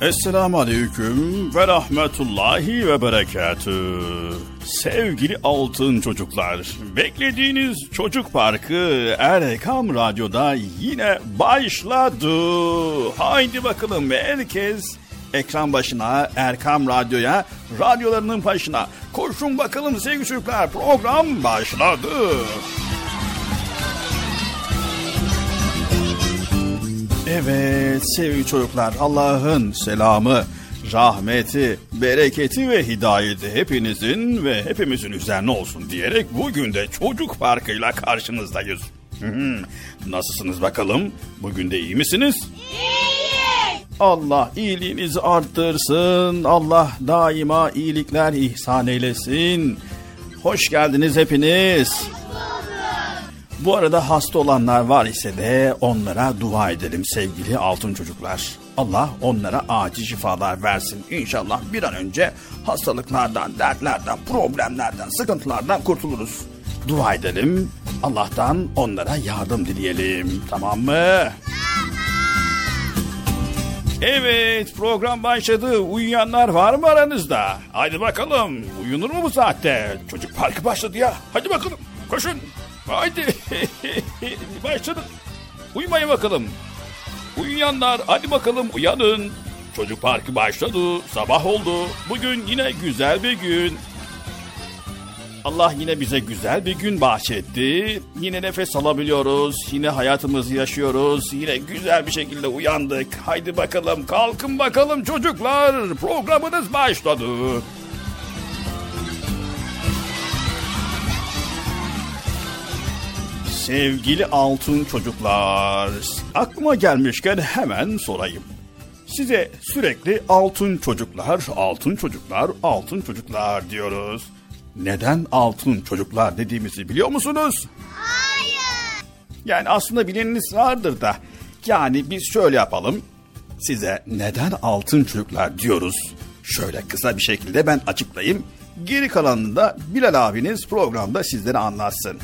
Esselamu Aleyküm ve Rahmetullahi ve Berekatü. Sevgili altın çocuklar, beklediğiniz Çocuk Parkı Erkam Radyo'da yine başladı. Haydi bakalım herkes ekran başına, Erkam Radyo'ya, radyolarının başına. Koşun bakalım sevgili çocuklar, program başladı. Evet sevgili çocuklar Allah'ın selamı, rahmeti, bereketi ve hidayeti hepinizin ve hepimizin üzerine olsun diyerek bugün de çocuk parkıyla karşınızdayız. Hı. Nasılsınız bakalım? Bugün de iyi misiniz? İyiyiz. Allah iyiliğinizi arttırsın. Allah daima iyilikler ihsan eylesin. Hoş geldiniz hepiniz. Bu arada hasta olanlar var ise de onlara dua edelim sevgili altın çocuklar. Allah onlara acil şifalar versin. İnşallah bir an önce hastalıklardan, dertlerden, problemlerden, sıkıntılardan kurtuluruz. Dua edelim. Allah'tan onlara yardım dileyelim. Tamam mı? Evet program başladı. Uyuyanlar var mı aranızda? Haydi bakalım. Uyunur mu bu saatte? Çocuk parkı başladı ya. Hadi bakalım. Koşun. Haydi. Başladı. Uyumayın bakalım. Uyuyanlar hadi bakalım uyanın. Çocuk parkı başladı. Sabah oldu. Bugün yine güzel bir gün. Allah yine bize güzel bir gün bahşetti. Yine nefes alabiliyoruz. Yine hayatımızı yaşıyoruz. Yine güzel bir şekilde uyandık. Haydi bakalım kalkın bakalım çocuklar. Programınız başladı. Sevgili altın çocuklar, aklıma gelmişken hemen sorayım. Size sürekli altın çocuklar, altın çocuklar, altın çocuklar diyoruz. Neden altın çocuklar dediğimizi biliyor musunuz? Hayır. Yani aslında bileniniz vardır da. Yani biz şöyle yapalım. Size neden altın çocuklar diyoruz? Şöyle kısa bir şekilde ben açıklayayım. Geri kalanını da Bilal abiniz programda sizlere anlatsın.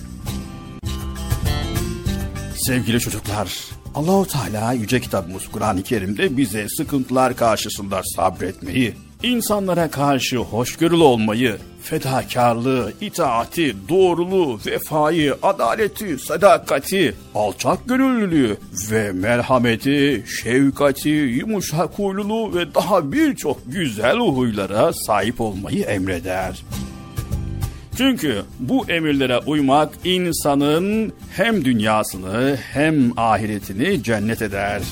Sevgili çocuklar, Allahu Teala yüce kitabımız Kur'an-ı Kerim'de bize sıkıntılar karşısında sabretmeyi, insanlara karşı hoşgörülü olmayı, fedakarlığı, itaati, doğruluğu, vefayı, adaleti, sadakati, alçak gönüllülüğü ve merhameti, şefkati, yumuşak huyluluğu ve daha birçok güzel huylara sahip olmayı emreder. Çünkü bu emirlere uymak insanın hem dünyasını hem ahiretini cennet eder.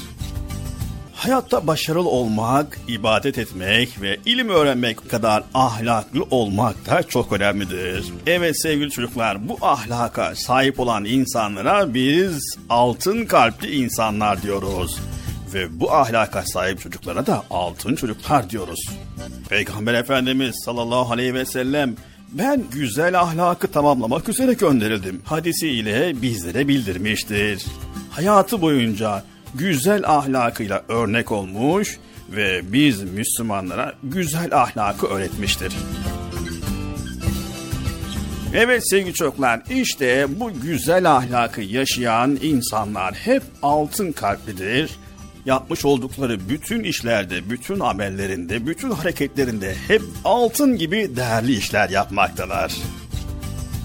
Hayatta başarılı olmak, ibadet etmek ve ilim öğrenmek kadar ahlaklı olmak da çok önemlidir. Evet sevgili çocuklar bu ahlaka sahip olan insanlara biz altın kalpli insanlar diyoruz. Ve bu ahlaka sahip çocuklara da altın çocuklar diyoruz. Peygamber Efendimiz sallallahu aleyhi ve sellem ben güzel ahlakı tamamlamak üzere gönderildim. Hadisi ile bizlere bildirmiştir. Hayatı boyunca güzel ahlakıyla örnek olmuş ve biz Müslümanlara güzel ahlakı öğretmiştir. Evet sevgili çocuklar işte bu güzel ahlakı yaşayan insanlar hep altın kalplidir. Yapmış oldukları bütün işlerde, bütün amellerinde, bütün hareketlerinde hep altın gibi değerli işler yapmaktalar.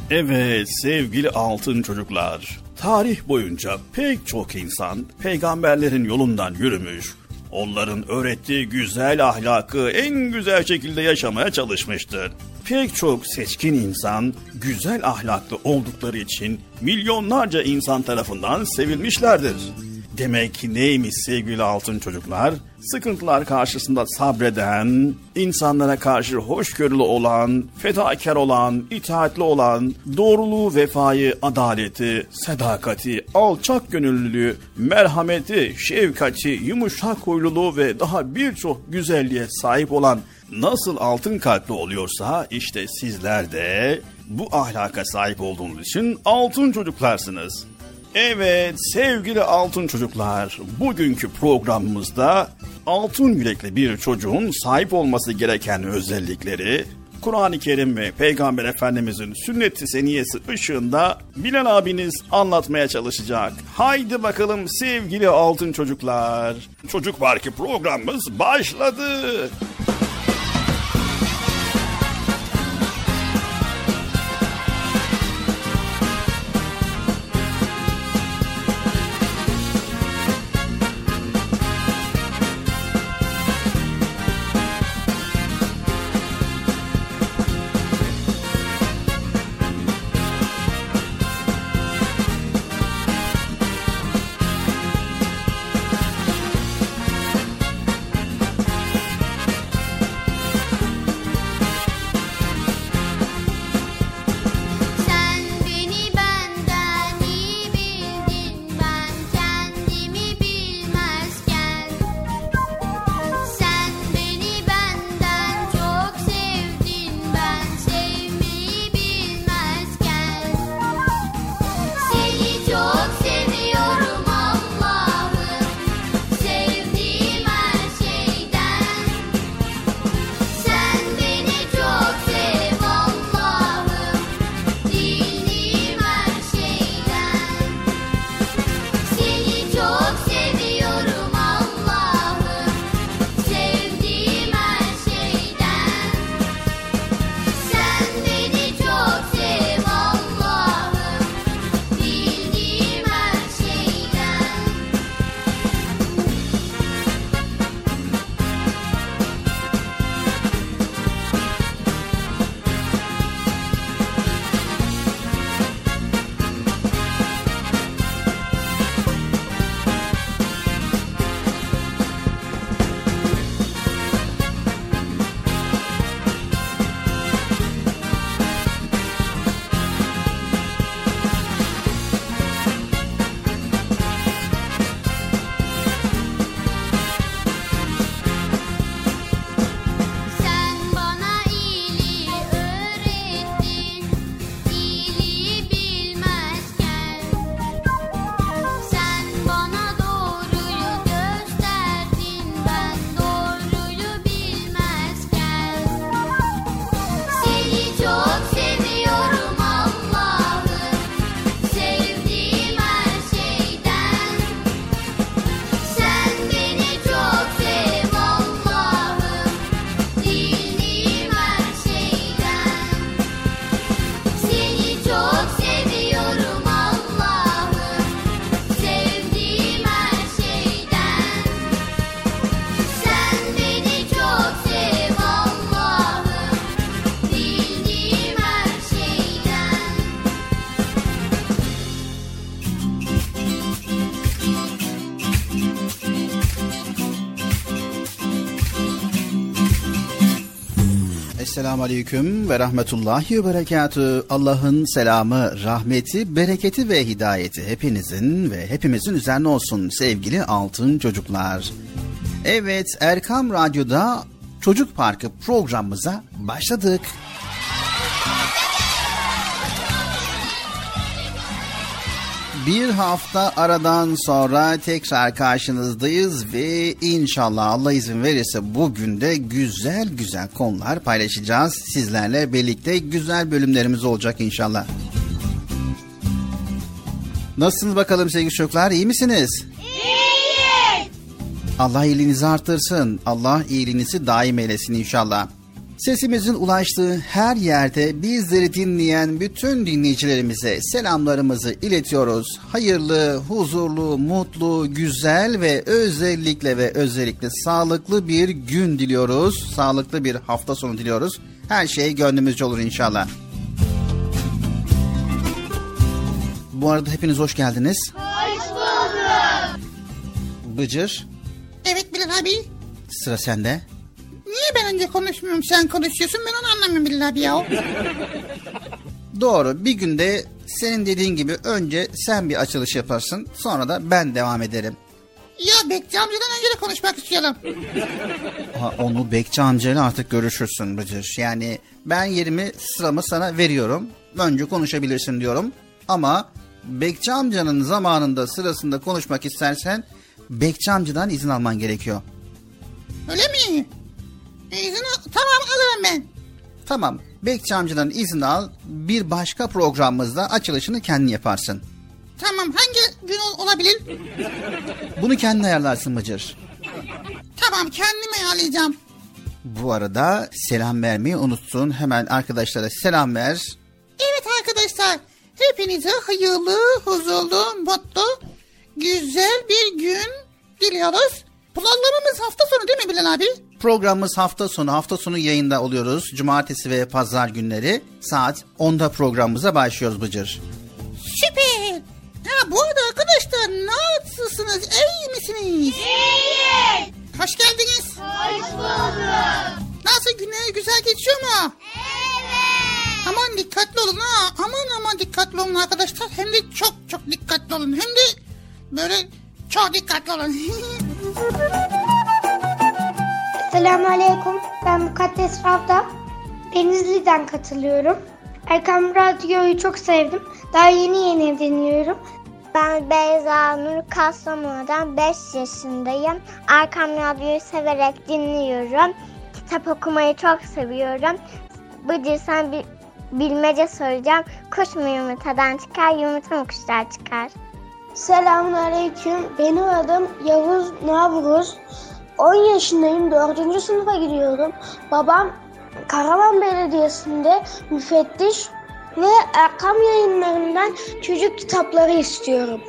Evet sevgili altın çocuklar, tarih boyunca pek çok insan peygamberlerin yolundan yürümüş, onların öğrettiği güzel ahlakı en güzel şekilde yaşamaya çalışmıştır. Pek çok seçkin insan güzel ahlaklı oldukları için milyonlarca insan tarafından sevilmişlerdir. Demek ki neymiş sevgili altın çocuklar? Sıkıntılar karşısında sabreden, insanlara karşı hoşgörülü olan, fedakar olan, itaatli olan, doğruluğu, vefayı, adaleti, sadakati, alçak gönüllülüğü, merhameti, şefkati, yumuşak huyluluğu ve daha birçok güzelliğe sahip olan nasıl altın kalpli oluyorsa işte sizler de bu ahlaka sahip olduğunuz için altın çocuklarsınız. Evet sevgili altın çocuklar, bugünkü programımızda altın yürekli bir çocuğun sahip olması gereken özellikleri, Kur'an-ı Kerim ve Peygamber Efendimizin sünnet-i seniyesi ışığında Bilal abiniz anlatmaya çalışacak. Haydi bakalım sevgili altın çocuklar. Çocuk Parkı programımız başladı. Sen Esselamu Aleyküm ve Rahmetullahi ve Berekatü. Allah'ın selamı, rahmeti, bereketi ve hidayeti hepinizin ve hepimizin üzerine olsun sevgili altın çocuklar. Evet Erkam Radyo'da Çocuk Parkı programımıza başladık. Bir hafta aradan sonra tekrar karşınızdayız ve inşallah Allah izin verirse bugün de güzel güzel konular paylaşacağız. Sizlerle birlikte güzel bölümlerimiz olacak inşallah. Nasılsınız bakalım sevgili çocuklar iyi misiniz? İyiyiz. Allah iyiliğinizi artırsın. Allah iyiliğinizi daim eylesin inşallah. Sesimizin ulaştığı her yerde bizleri dinleyen bütün dinleyicilerimize selamlarımızı iletiyoruz. Hayırlı, huzurlu, mutlu, güzel ve özellikle ve özellikle sağlıklı bir gün diliyoruz. Sağlıklı bir hafta sonu diliyoruz. Her şey gönlümüzce olur inşallah. Bu arada hepiniz hoş geldiniz. Hoş bulduk. Bıcır, Evet Bilal abi. sıra sende. Niye ben önce konuşmuyorum sen konuşuyorsun ben onu anlamıyorum Bilal abi ya. Doğru. Bir günde senin dediğin gibi önce sen bir açılış yaparsın. Sonra da ben devam ederim. Ya Bekçi amcadan önce de konuşmak istiyorum. Ha, onu Bekçi amcayla artık görüşürsün Bıcır. Yani ben yerimi sıramı sana veriyorum. Önce konuşabilirsin diyorum. Ama Bekçi amcanın zamanında sırasında konuşmak istersen Bekçi amcadan izin alman gerekiyor. Öyle mi? İzin al- tamam alırım ben. Tamam. Bekçi amcadan izin al. Bir başka programımızda açılışını kendin yaparsın. Tamam hangi gün ol- olabilir? Bunu kendin ayarlarsın Bıcır. Tamam kendim ayarlayacağım. Bu arada selam vermeyi unuttun. Hemen arkadaşlara selam ver. Evet arkadaşlar hepinize hayırlı, huzurlu, mutlu, güzel bir gün diliyoruz. Programlarımız hafta sonu değil mi Bilal abi? Programımız hafta sonu. Hafta sonu yayında oluyoruz. Cumartesi ve pazar günleri saat 10'da programımıza başlıyoruz Bıcır. Süper. Ha bu arada arkadaşlar nasılsınız? İyi misiniz? İyiyiz. Hoş geldiniz. Hoş bulduk. Nasıl günler güzel geçiyor mu? Evet. Aman dikkatli olun ha. Aman aman dikkatli olun arkadaşlar. Hem de çok çok dikkatli olun. Hem de böyle çok dikkatli olun. Selamünaleyküm. Ben Mukaddes Ravda. Denizli'den katılıyorum. Erkam Radyo'yu çok sevdim. Daha yeni yeni dinliyorum. Ben Beyza Nur Kastamonu'dan 5 yaşındayım. Arkam Radyo'yu severek dinliyorum. Kitap okumayı çok seviyorum. Bıcır sen bir bilmece soracağım. Kuş mu yumurtadan çıkar, yumurta mı kuşlar çıkar? Selamünaleyküm. Benim adım Yavuz Navruz. 10 yaşındayım. 4. sınıfa gidiyorum. Babam Karaman Belediyesi'nde müfettiş ve Erkam yayınlarından çocuk kitapları istiyorum.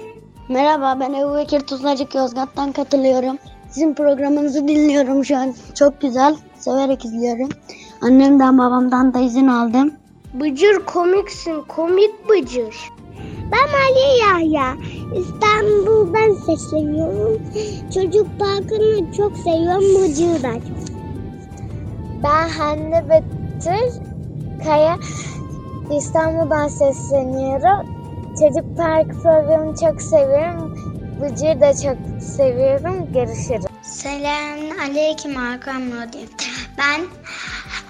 Merhaba ben Ebu Bekir Tuzlacık Yozgat'tan katılıyorum. Sizin programınızı dinliyorum şu an. Çok güzel. Severek izliyorum. Annemden babamdan da izin aldım. Bıcır komiksin. Komik bıcır. Ben Ali Yahya. İstanbul'dan sesleniyorum. Çocuk parkını çok seviyorum. Bıcığı da çok. Ben Hande Betül Kaya. İstanbul'dan sesleniyorum. Çocuk parkı programını çok seviyorum. Bıcığı da çok seviyorum. Görüşürüz. Selamun Aleyküm Hakan. Ben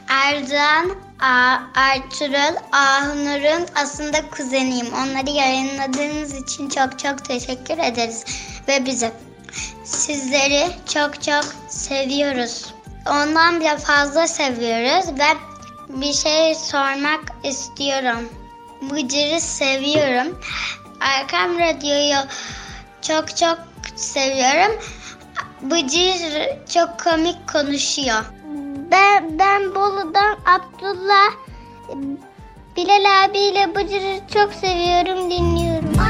Erdoğan, A- Ertuğrul, Ahunur'un aslında kuzeniyim. Onları yayınladığınız için çok çok teşekkür ederiz. Ve bize sizleri çok çok seviyoruz. Ondan bile fazla seviyoruz ve bir şey sormak istiyorum. Bıcır'ı seviyorum. Erkam Radyo'yu çok çok seviyorum. Bıcır çok komik konuşuyor. Ben, ben Bolu'dan Abdullah. Bilal abiyle Bıcır'ı çok seviyorum, dinliyorum.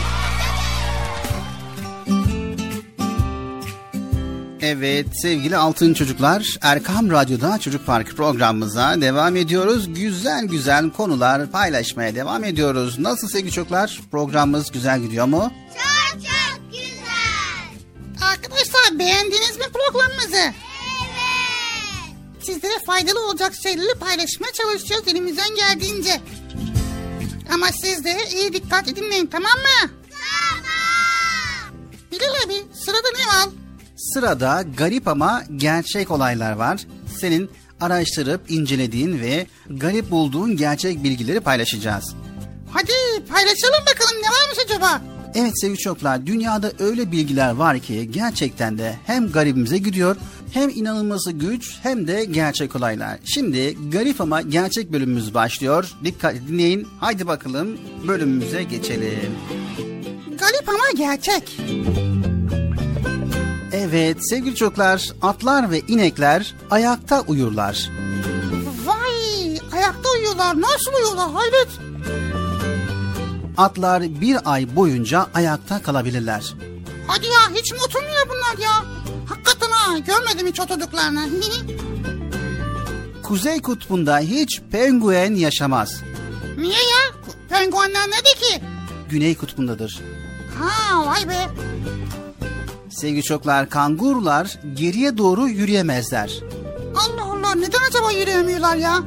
Evet sevgili altın çocuklar Erkam Radyo'da Çocuk Parkı programımıza devam ediyoruz. Güzel güzel konular paylaşmaya devam ediyoruz. Nasıl sevgili çocuklar programımız güzel gidiyor mu? Çok çok güzel. Arkadaşlar beğendiniz mi programımızı? Evet. Sizlere faydalı olacak şeyleri paylaşmaya çalışacağız elimizden geldiğince. Ama siz de iyi dikkat dinleyin tamam mı? Tamam. Bilal abi sırada ne var? Sırada garip ama gerçek olaylar var. Senin araştırıp incelediğin ve garip bulduğun gerçek bilgileri paylaşacağız. Hadi paylaşalım bakalım ne varmış acaba? Evet sevgili çocuklar dünyada öyle bilgiler var ki gerçekten de hem garibimize gidiyor hem inanılması güç hem de gerçek olaylar. Şimdi garip ama gerçek bölümümüz başlıyor. Dikkat dinleyin. Haydi bakalım bölümümüze geçelim. Garip ama gerçek. Evet sevgili çocuklar atlar ve inekler ayakta uyurlar. Vay ayakta uyuyorlar nasıl uyuyorlar hayret. Atlar bir ay boyunca ayakta kalabilirler. Hadi ya hiç mi oturmuyor bunlar ya? Hakikaten ha görmedim hiç oturduklarını. Kuzey kutbunda hiç penguen yaşamaz. Niye ya? Penguenler nedir ki? Güney kutbundadır. Ha vay be. Sevgili çocuklar kangurular geriye doğru yürüyemezler. Allah Allah neden acaba yürüyemiyorlar ya?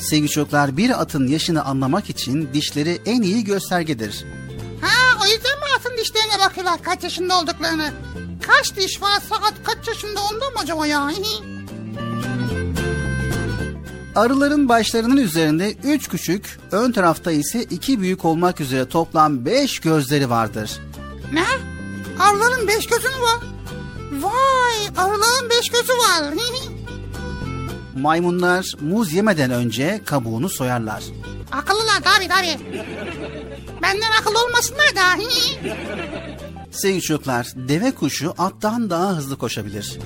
Sevgili çocuklar bir atın yaşını anlamak için dişleri en iyi göstergedir. Ha o yüzden mi atın dişlerine bakıyorlar kaç yaşında olduklarını? Kaç diş varsa at kaç yaşında ondan mı acaba ya? Arıların başlarının üzerinde üç küçük, ön tarafta ise iki büyük olmak üzere toplam beş gözleri vardır. ne? Arıların beş gözü mü var? Vay arıların beş gözü var. Maymunlar muz yemeden önce kabuğunu soyarlar. Akıllılar tabi tabi. Benden akıllı olmasınlar da. Sevgili çocuklar, deve kuşu attan daha hızlı koşabilir.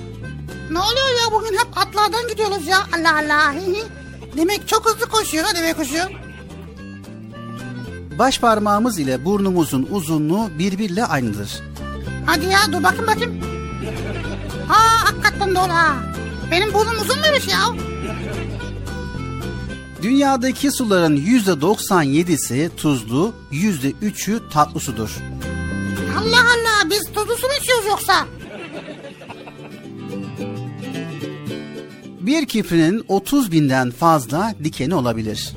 ne oluyor ya bugün hep atlardan gidiyoruz ya. Allah Allah. Demek çok hızlı koşuyor ha deve kuşu. Baş parmağımız ile burnumuzun uzunluğu birbiriyle aynıdır. Hadi ya dur bakayım bakayım. Ha hakikaten doğru ha. Benim burnum uzun muymuş ya? Dünyadaki suların %97'si tuzlu, %3'ü tatlı sudur. Allah Allah biz tuzlu su mu içiyoruz yoksa? Bir kiprinin 30 binden fazla dikeni olabilir.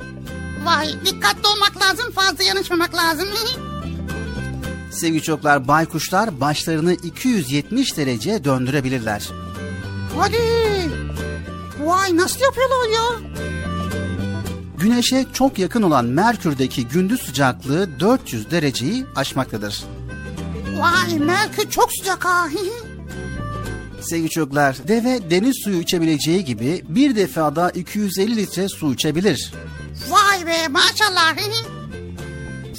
Vay dikkatli olmak lazım fazla yanışmamak lazım. Sevgili çocuklar, baykuşlar başlarını 270 derece döndürebilirler. Hadi. Vay nasıl yapıyorlar ya? Güneşe çok yakın olan Merkür'deki gündüz sıcaklığı 400 dereceyi aşmaktadır. Vay Merkür çok sıcak ha. Sevgili çocuklar, deve deniz suyu içebileceği gibi bir defada 250 litre su içebilir. Vay be maşallah.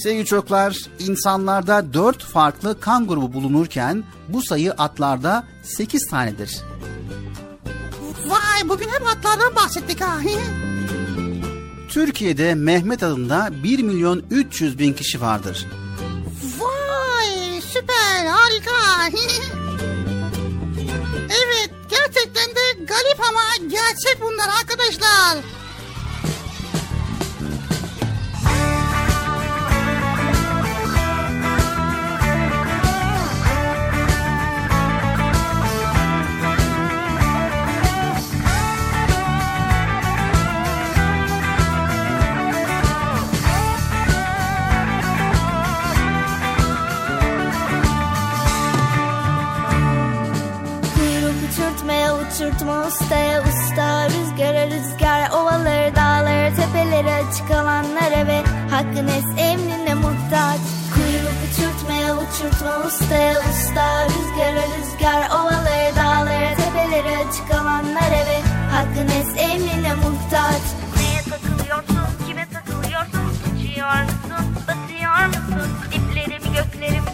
Sevgili çocuklar, insanlarda 4 farklı kan grubu bulunurken bu sayı atlarda 8 tanedir. Vay bugün hep atlardan bahsettik ha. Türkiye'de Mehmet adında 1 milyon 300 bin kişi vardır. Vay süper harika. evet gerçekten de garip ama gerçek bunlar arkadaşlar. Uçurtma ustaya usta Rüzgara rüzgar ovaları dağları tepeleri açık alanlara ve hakkın es emrine muhtaç. Kuyruk uçurtmaya uçurtma ustaya usta Rüzgara rüzgar ovaları dağları tepeleri açık alanlara ve hakkın es emrine muhtaç. Neye takılıyorsun, kime takılıyorsun Uçuyor musun, batıyor musun? Diplerimi göklerim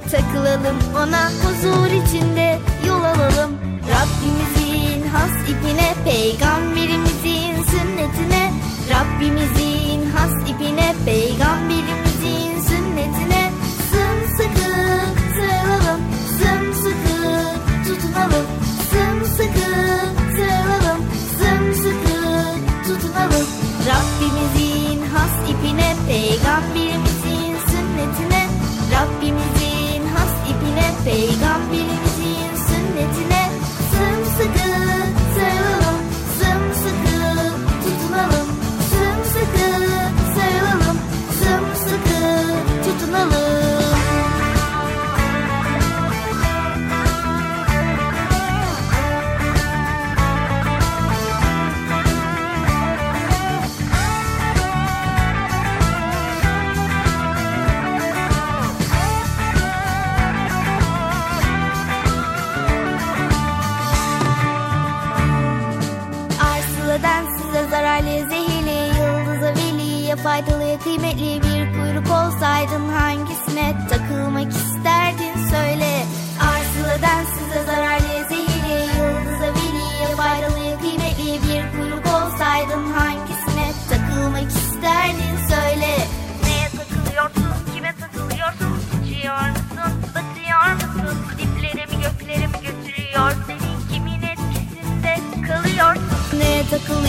takılalım ona huzur içinde yol alalım. Rabbimizin has ipine, peygamberimizin sünnetine. Rabbimizin has ipine, peygamberimizin sünnetine. Sımsıkı sarılalım, sımsıkı tutunalım. Sımsıkı sarılalım, sımsıkı tutunalım. Rabbimizin ipine,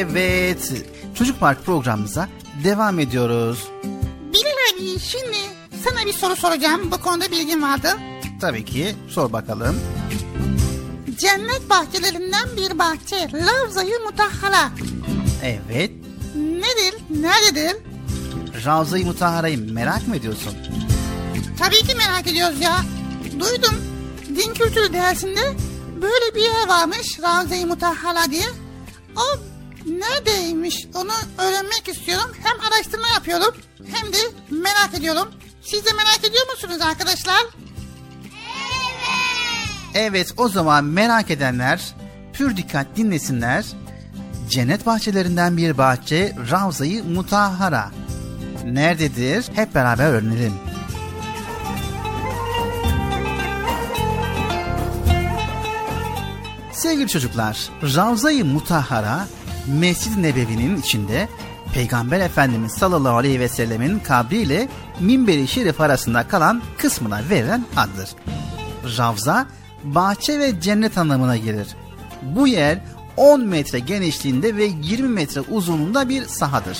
Evet, Çocuk Park programımıza devam ediyoruz. Bilal abi şimdi sana bir soru soracağım. Bu konuda bilgin vardı. Tabii ki sor bakalım. Cennet bahçelerinden bir bahçe. Lavzayı Mutahhara. Evet, Nedir? Nerededir? Ravza-i Mutahara'yı merak mı ediyorsun? Tabii ki merak ediyoruz ya. Duydum. Din kültürü dersinde böyle bir yer varmış. Ravza-i Mutahhara diye. O neredeymiş onu öğrenmek istiyorum. Hem araştırma yapıyorum hem de merak ediyorum. Siz de merak ediyor musunuz arkadaşlar? Evet, o zaman merak edenler pür dikkat dinlesinler. Cennet bahçelerinden bir bahçe Ravza-i Mutahhara. Nerededir? Hep beraber öğrenelim. Sevgili çocuklar, Ravza-i Mutahhara Mescid-i Nebevi'nin içinde Peygamber Efendimiz sallallahu aleyhi ve sellemin kabri ile minberi şerif arasında kalan kısmına verilen addır. Ravza, bahçe ve cennet anlamına gelir. Bu yer 10 metre genişliğinde ve 20 metre uzunluğunda bir sahadır.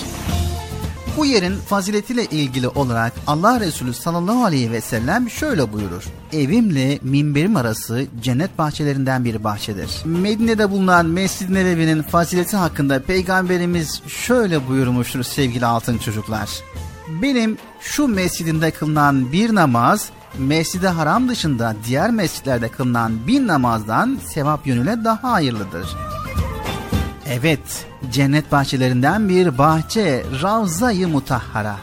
Bu yerin faziletiyle ilgili olarak Allah Resulü sallallahu aleyhi ve sellem şöyle buyurur. Evimle minberim arası cennet bahçelerinden bir bahçedir. Medine'de bulunan Mescid-i Nebevi'nin fazileti hakkında Peygamberimiz şöyle buyurmuştur sevgili altın çocuklar. benim şu mescidinde kılınan bir namaz Mescid-i Haram dışında diğer mescitlerde kılınan bin namazdan sevap yönüyle daha hayırlıdır. Evet, cennet bahçelerinden bir bahçe Ravza-i Mutahhara.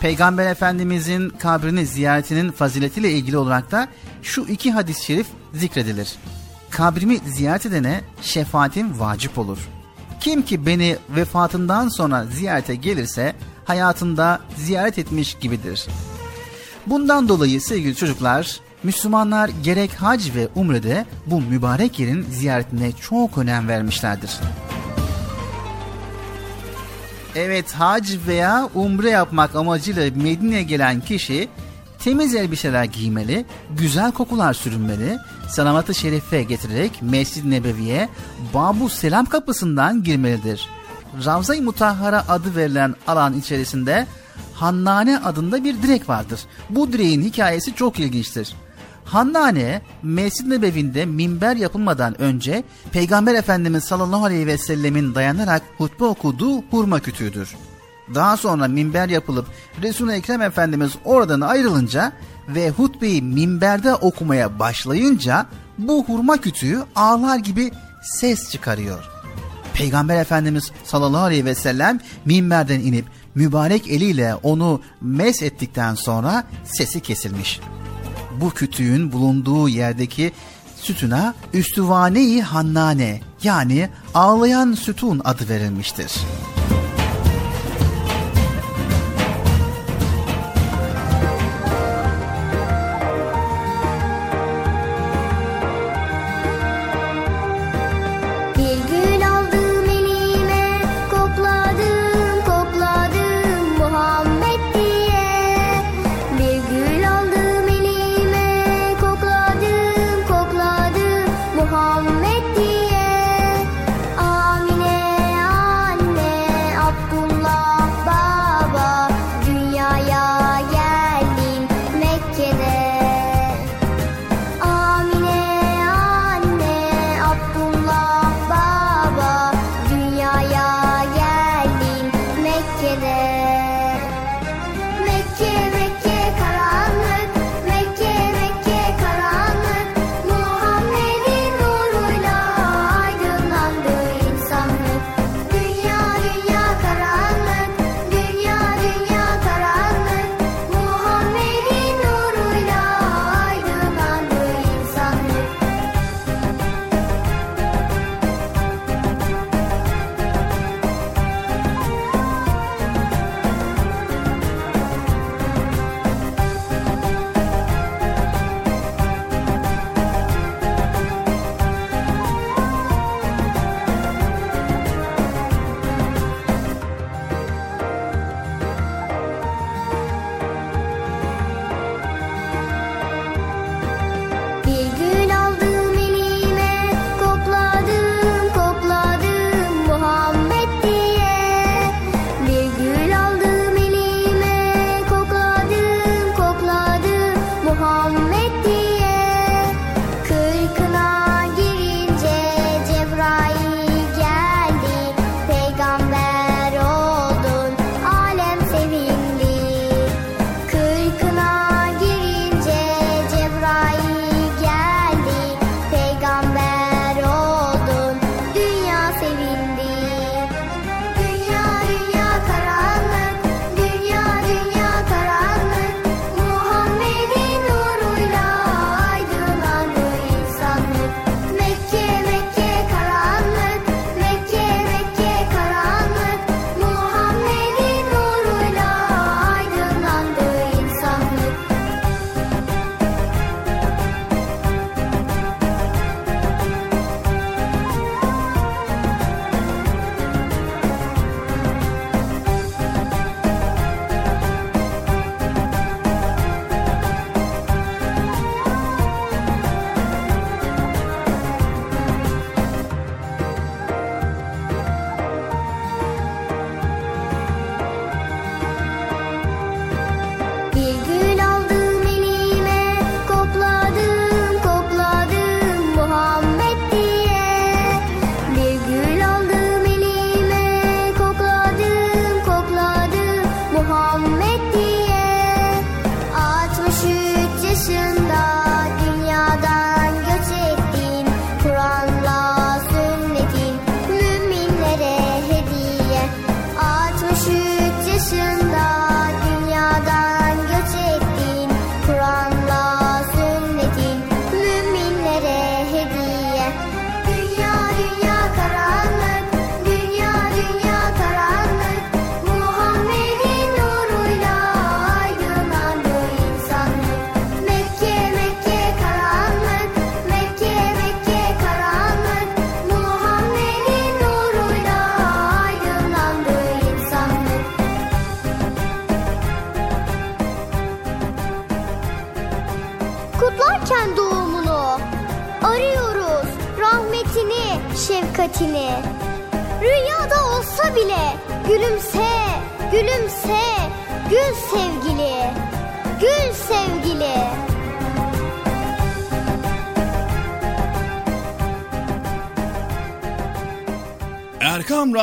Peygamber Efendimizin kabrini ziyaretinin faziletiyle ilgili olarak da şu iki hadis-i şerif zikredilir. Kabrimi ziyaret edene şefaatim vacip olur. Kim ki beni vefatından sonra ziyarete gelirse hayatında ziyaret etmiş gibidir. Bundan dolayı sevgili çocuklar, Müslümanlar gerek hac ve umrede bu mübarek yerin ziyaretine çok önem vermişlerdir. Evet hac veya umre yapmak amacıyla Medine'ye gelen kişi temiz elbiseler giymeli, güzel kokular sürünmeli, salamat-ı şerife getirerek Mescid-i Nebevi'ye Babu Selam kapısından girmelidir. Ravza-i Mutahhara adı verilen alan içerisinde Hannane adında bir direk vardır. Bu direğin hikayesi çok ilginçtir. Hannane, Mescid-i Nebevi'nde minber yapılmadan önce Peygamber Efendimiz sallallahu aleyhi ve sellemin dayanarak hutbe okuduğu hurma kütüğüdür. Daha sonra minber yapılıp Resul-i Ekrem Efendimiz oradan ayrılınca ve hutbeyi minberde okumaya başlayınca bu hurma kütüğü ağlar gibi ses çıkarıyor. Peygamber Efendimiz sallallahu aleyhi ve sellem minberden inip mübarek eliyle onu mes ettikten sonra sesi kesilmiş. Bu kütüğün bulunduğu yerdeki sütuna Üstüvane-i Hannane yani ağlayan sütun adı verilmiştir.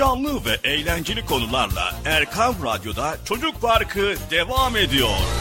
Heyecanlı ve eğlenceli konularla Erkam Radyo'da Çocuk Parkı devam ediyor.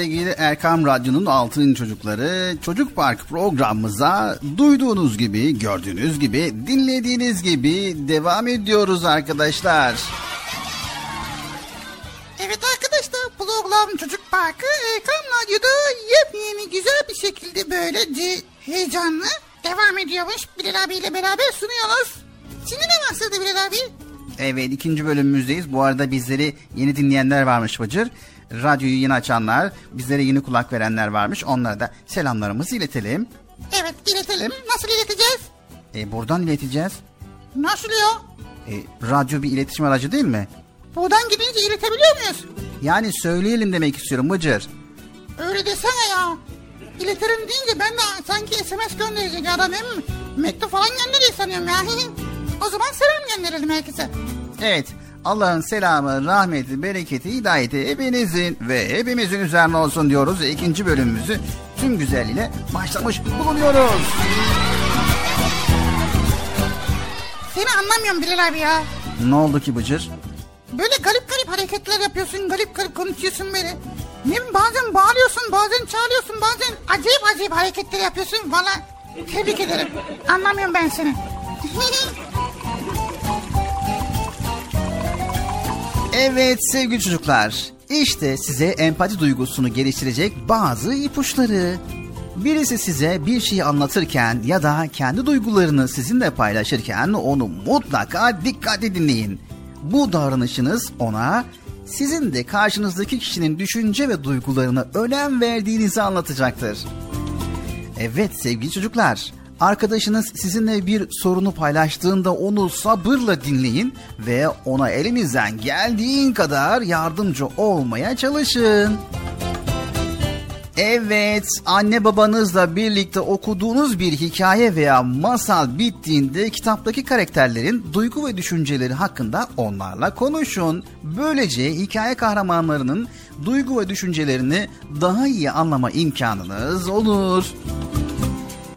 Sevgili Erkam Radyo'nun Altın Çocukları Çocuk Park programımıza duyduğunuz gibi, gördüğünüz gibi, dinlediğiniz gibi devam ediyoruz arkadaşlar. Evet arkadaşlar program Çocuk Parkı Erkam Radyo'da yepyeni güzel bir şekilde böylece heyecanlı devam ediyormuş. Bilal abiyle beraber sunuyoruz. Şimdi ne başladı Bilal abi? Evet ikinci bölümümüzdeyiz. Bu arada bizleri yeni dinleyenler varmış Bıcır. Radyoyu yeni açanlar, bizlere yeni kulak verenler varmış. Onlara da selamlarımızı iletelim. Evet iletelim. Nasıl ileteceğiz? E, buradan ileteceğiz. Nasıl ya? E, radyo bir iletişim aracı değil mi? Buradan gidince iletebiliyor muyuz? Yani söyleyelim demek istiyorum Bıcır. Öyle desene ya. İletirim deyince ben de sanki SMS gönderecek adam hem mektup falan gönderiyor sanıyorum ya. o zaman selam gönderelim herkese. Evet Allah'ın selamı, rahmeti, bereketi, hidayeti hepinizin ve hepimizin üzerine olsun diyoruz. İkinci bölümümüzü tüm güzelliğiyle başlamış bulunuyoruz. Seni anlamıyorum Bilal abi ya. Ne oldu ki Bıcır? Böyle garip garip hareketler yapıyorsun, garip garip konuşuyorsun böyle. Ne bazen bağırıyorsun, bazen çağırıyorsun, bazen acayip acayip hareketler yapıyorsun. Valla tebrik ederim. Anlamıyorum ben seni. Evet sevgili çocuklar, işte size empati duygusunu geliştirecek bazı ipuçları. Birisi size bir şeyi anlatırken ya da kendi duygularını sizinle paylaşırken onu mutlaka dikkatli dinleyin. Bu davranışınız ona sizin de karşınızdaki kişinin düşünce ve duygularına önem verdiğinizi anlatacaktır. Evet sevgili çocuklar, arkadaşınız sizinle bir sorunu paylaştığında onu sabırla dinleyin ve ona elinizden geldiğin kadar yardımcı olmaya çalışın. Evet, anne babanızla birlikte okuduğunuz bir hikaye veya masal bittiğinde kitaptaki karakterlerin duygu ve düşünceleri hakkında onlarla konuşun. Böylece hikaye kahramanlarının duygu ve düşüncelerini daha iyi anlama imkanınız olur.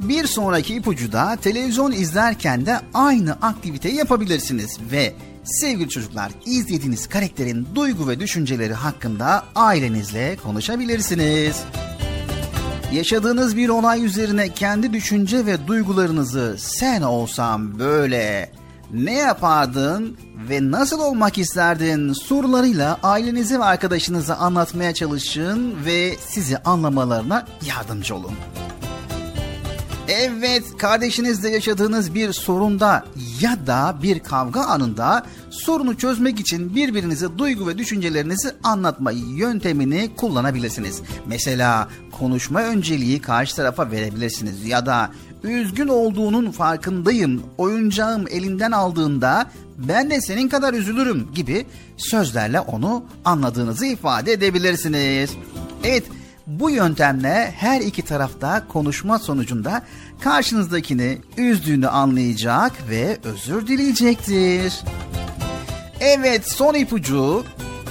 Bir sonraki ipucu da televizyon izlerken de aynı aktiviteyi yapabilirsiniz ve sevgili çocuklar izlediğiniz karakterin duygu ve düşünceleri hakkında ailenizle konuşabilirsiniz. Yaşadığınız bir olay üzerine kendi düşünce ve duygularınızı sen olsam böyle ne yapardın ve nasıl olmak isterdin sorularıyla ailenize ve arkadaşınıza anlatmaya çalışın ve sizi anlamalarına yardımcı olun. Evet, kardeşinizle yaşadığınız bir sorunda ya da bir kavga anında sorunu çözmek için birbirinize duygu ve düşüncelerinizi anlatma yöntemini kullanabilirsiniz. Mesela konuşma önceliği karşı tarafa verebilirsiniz ya da üzgün olduğunun farkındayım, oyuncağım elinden aldığında ben de senin kadar üzülürüm gibi sözlerle onu anladığınızı ifade edebilirsiniz. Evet, bu yöntemle her iki tarafta konuşma sonucunda karşınızdakini üzdüğünü anlayacak ve özür dileyecektir. Evet son ipucu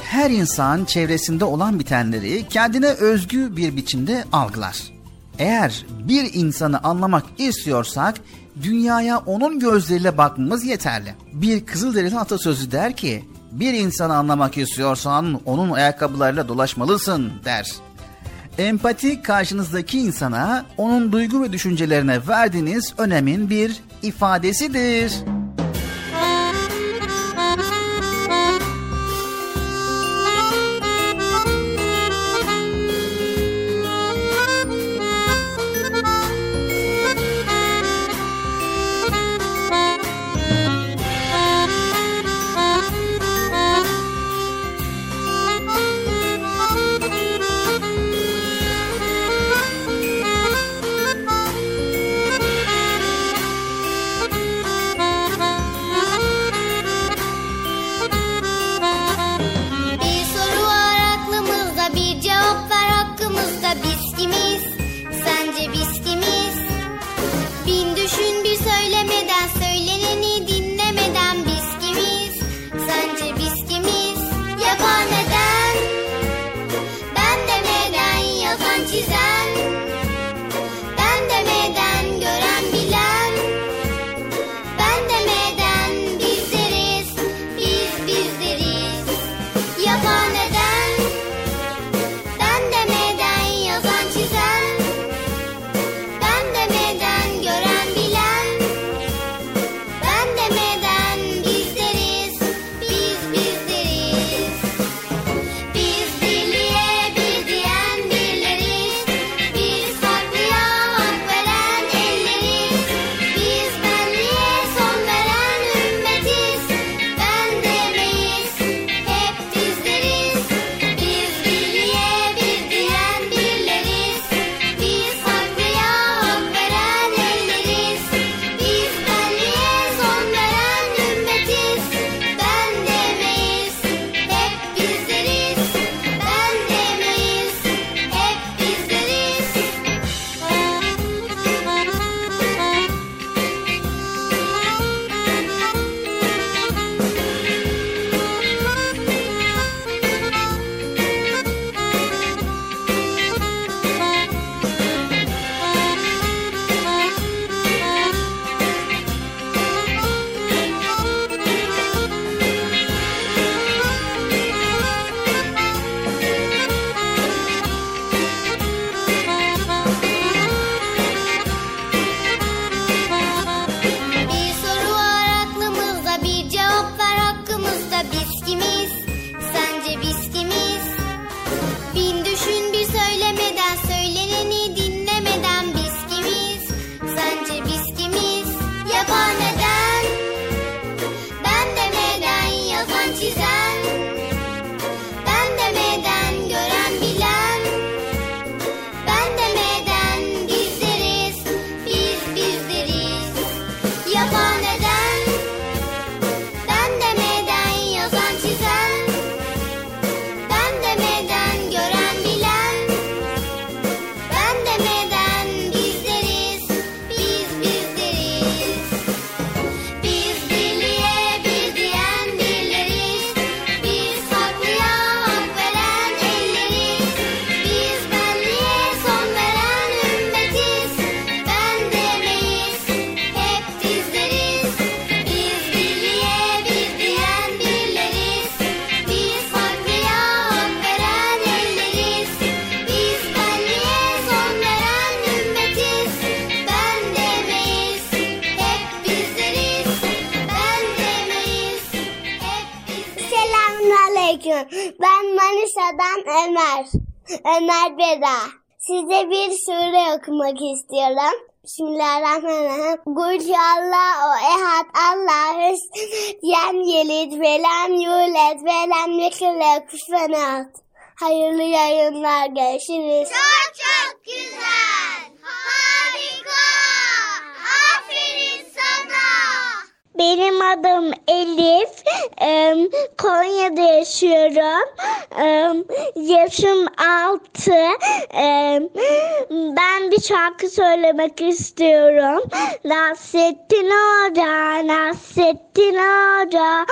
her insan çevresinde olan bitenleri kendine özgü bir biçimde algılar. Eğer bir insanı anlamak istiyorsak dünyaya onun gözleriyle bakmamız yeterli. Bir Kızılderili atasözü der ki bir insanı anlamak istiyorsan onun ayakkabılarıyla dolaşmalısın der. Empati karşınızdaki insana onun duygu ve düşüncelerine verdiğiniz önemin bir ifadesidir. Size bir sure okumak istiyorum. Bismillahirrahmanirrahim. Kul Allahu ehad Allahü yem yelid ve lem yulet ve lem yekile kufen ahad. Hayırlı yayınlar görüşürüz. Çok çok güzel. Harika. Aferin sana. Benim adım Elif. Konya'da yaşıyorum. Yaşım 6. Ben bir şarkı söylemek istiyorum. Nasrettin Hoca, Nasrettin Hoca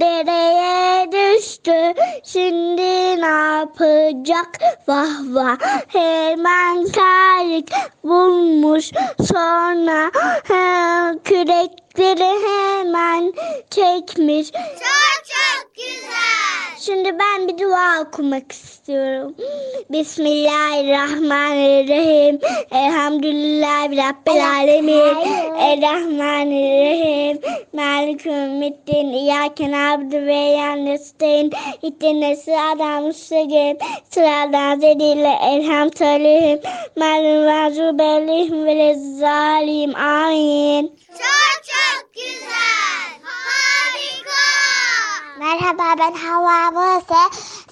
dereye düştü. Şimdi ne yapacak? Vah vah. Hemen kayık bulmuş. Sonra he, kürekleri hemen çekmiş. Çok çok güzel. Şimdi ben bir dua okumak istiyorum. Bismillahirrahmanirrahim. Elhamdülillahi Rabbil Alemin. Errahmanirrahim. Malik Ümmiddin. İyyâke na'budu ve nestaîn. İhdine sıradan müstakim. Sıradan zedille elhamdülillahim. Malum vazu bellihim ve lezzalim. Amin. Çok çok güzel. Harika. Merhaba ben Havva Buse.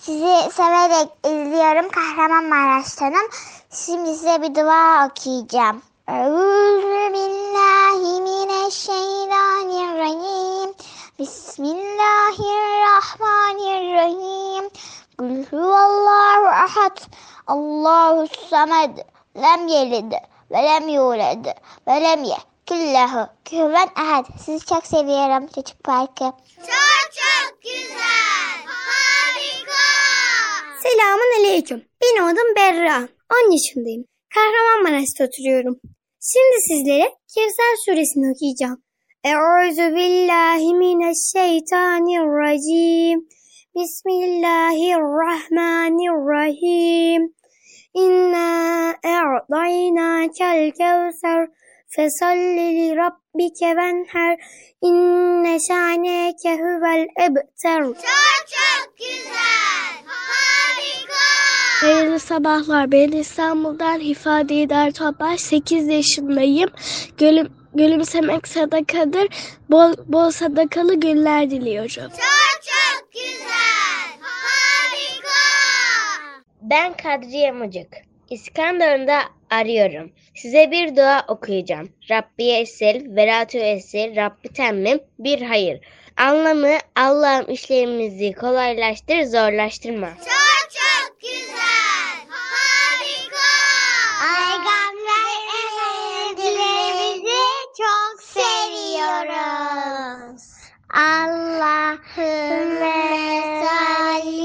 Sizi severek izliyorum. Kahramanmaraş'tanım. Şimdi size bir dua okuyacağım. Euzu billahi mineşşeytanirracim. Bismillahirrahmanirrahim. Kul huvallahu ahad. Allahu samed. Lem yelid ve lem yulad ve lem yekillahu kufuven ahad. Sizi çok seviyorum çocuk parkı. Çok çok güzel. Harika. Selamun aleyküm. Benim adım Berra. 10 yaşındayım. Kahramanmaraş'ta oturuyorum. Şimdi sizlere Kevser suresini okuyacağım. Euzu billahi mineşşeytanirracim. Bismillahirrahmanirrahim. İnna e'daynakel kevser fesalli li rabbike venher inne şaneke huvel ebter. Çok çok güzel. Harika. Hayırlı sabahlar. Ben İstanbul'dan ifade eder Topbaş. 8 yaşındayım. Gülüm, gülümsemek sadakadır. Bol, bol sadakalı günler diliyorum. Çok çok güzel. Harika. Ben Kadriye Mucuk. İskenderun'da arıyorum. Size bir dua okuyacağım. Rabbi esel, veratü esel, Rabbi temmim, bir hayır. Anlamı Allah'ım işlerimizi kolaylaştır, zorlaştırma. Çok çok güzel. Harika. Peygamber efendilerimizi çok seviyoruz. Allahümme salli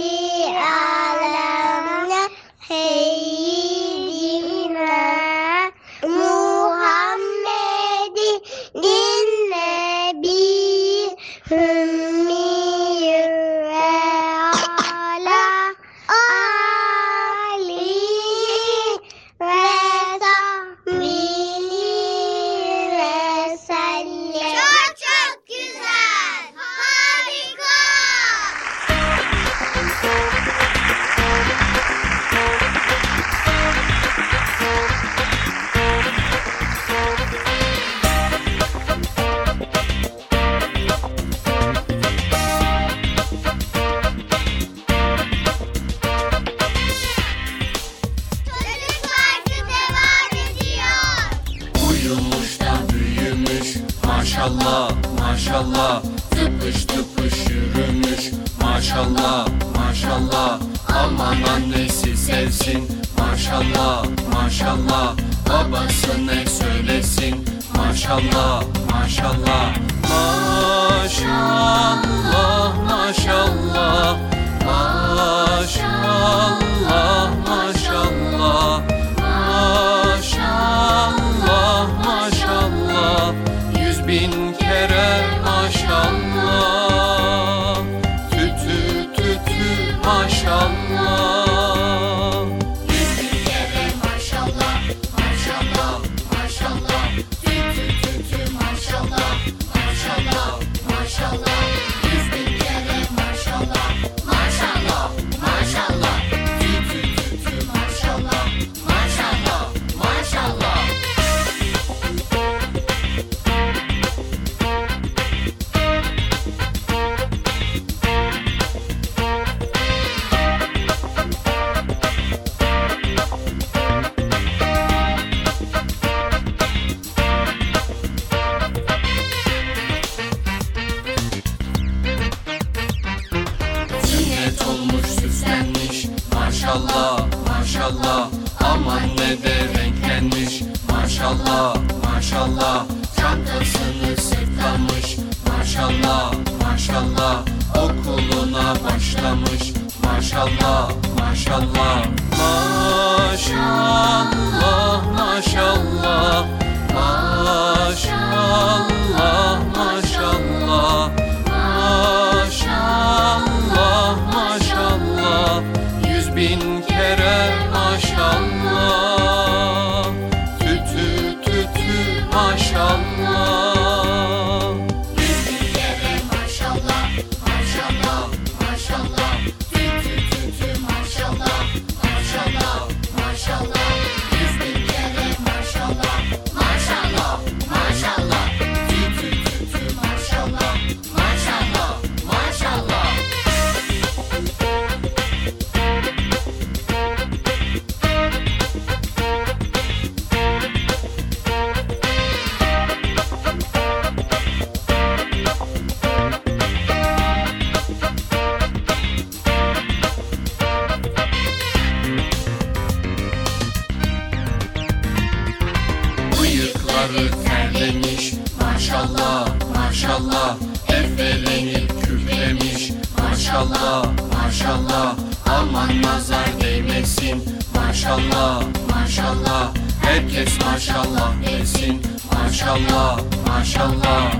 maşallah maşallah küflemiş maşallah maşallah Aman nazar değmesin. Maşallah maşallah Herkes maşallah desin. Maşallah maşallah.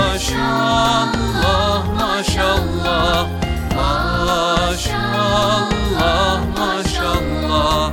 Maşallah maşallah. Maşallah maşallah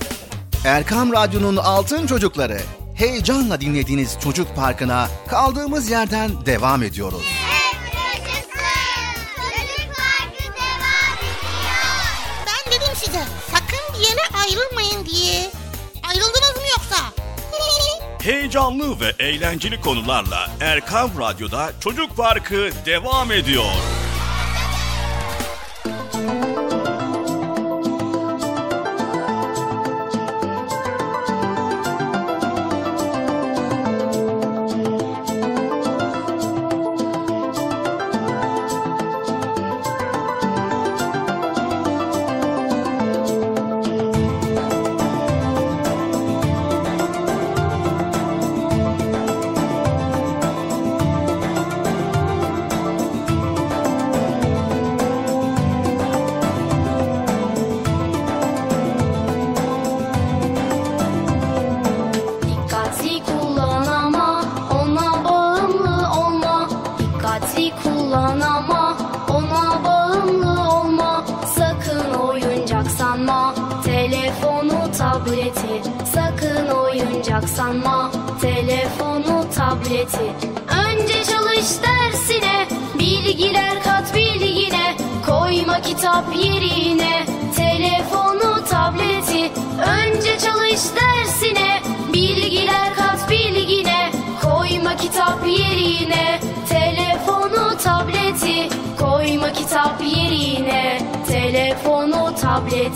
Erkam Radyo'nun Altın Çocukları. Heyecanla dinlediğiniz Çocuk Parkı'na kaldığımız yerden devam ediyoruz. Ben dedim size sakın bir yere ayrılmayın diye. Ayrıldınız mı yoksa? Heyecanlı ve eğlenceli konularla Erkan Radyo'da Çocuk Parkı devam ediyor.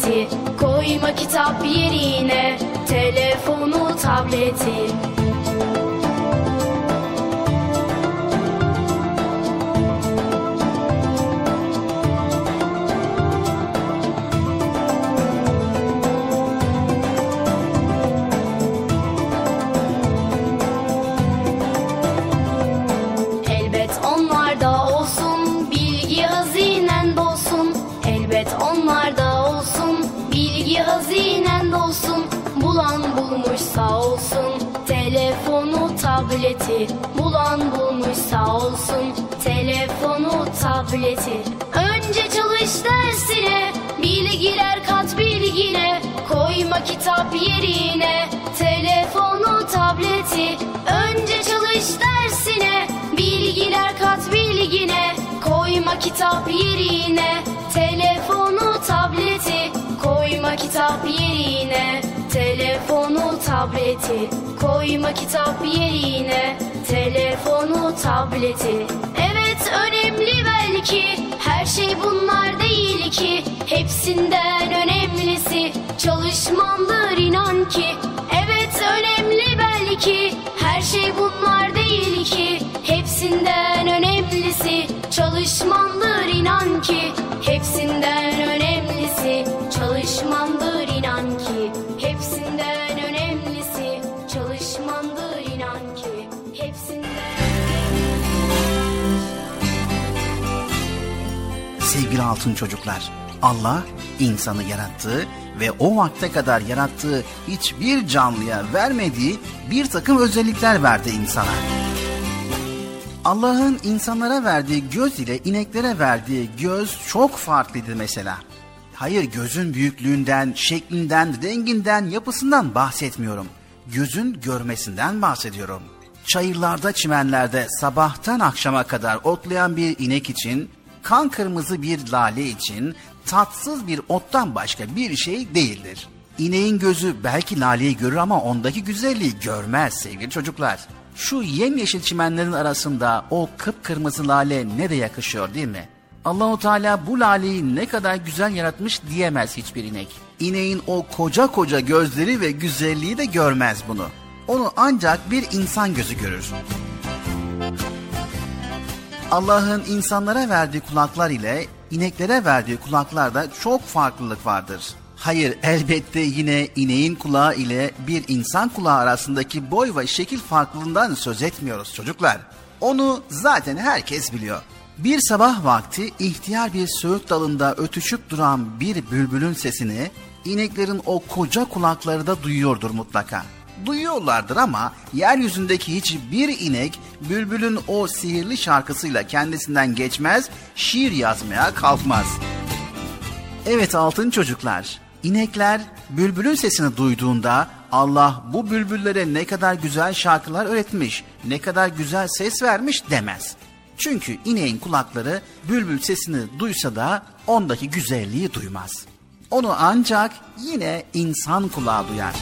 Tableti. Koyma kitap yerine. Telefonu, tableti. Tableti. Bulan bulmuş sağ olsun telefonu tableti. Önce çalış dersine bilgiler kat bilgine. Koyma kitap yerine telefonu tableti. Önce çalış dersine bilgiler kat bilgine. Koyma kitap yerine kitap yerine telefonu tableti. Koyma kitap yerine telefonu tableti. Evet önemli belki. Her şey bunlar değil ki. Hepsinden önemlisi. Çalışmandır inan ki. Evet önemli belki. Her şey bunlar değil ki. Hepsinden önemlisi. Çalışmandır inan ki Hepsinden önemlisi çalışmandır inan ki Hepsinden önemlisi çalışmandır inan ki Hepsinden Sevgili altın çocuklar, Allah insanı yarattı ve o vakte kadar yarattığı hiçbir canlıya vermediği bir takım özellikler verdi insana. Allah'ın insanlara verdiği göz ile ineklere verdiği göz çok farklıydı mesela. Hayır gözün büyüklüğünden, şeklinden, renginden, yapısından bahsetmiyorum. Gözün görmesinden bahsediyorum. Çayırlarda, çimenlerde sabahtan akşama kadar otlayan bir inek için, kan kırmızı bir lale için tatsız bir ottan başka bir şey değildir. İneğin gözü belki laleyi görür ama ondaki güzelliği görmez sevgili çocuklar. Şu yemyeşil çimenlerin arasında o kıpkırmızı lale ne de yakışıyor değil mi? Allahu Teala bu laleyi ne kadar güzel yaratmış diyemez hiçbir inek. İneğin o koca koca gözleri ve güzelliği de görmez bunu. Onu ancak bir insan gözü görür. Allah'ın insanlara verdiği kulaklar ile ineklere verdiği kulaklarda çok farklılık vardır. Hayır elbette yine ineğin kulağı ile bir insan kulağı arasındaki boy ve şekil farklılığından söz etmiyoruz çocuklar. Onu zaten herkes biliyor. Bir sabah vakti ihtiyar bir söğüt dalında ötüşüp duran bir bülbülün sesini ineklerin o koca kulakları da duyuyordur mutlaka. duyuyorlardır ama yeryüzündeki hiçbir inek bülbülün o sihirli şarkısıyla kendisinden geçmez, şiir yazmaya kalkmaz. Evet altın çocuklar, inekler bülbülün sesini duyduğunda Allah bu bülbüllere ne kadar güzel şarkılar öğretmiş, ne kadar güzel ses vermiş demez. Çünkü ineğin kulakları bülbül sesini duysa da ondaki güzelliği duymaz. Onu ancak yine insan kulağı duyar.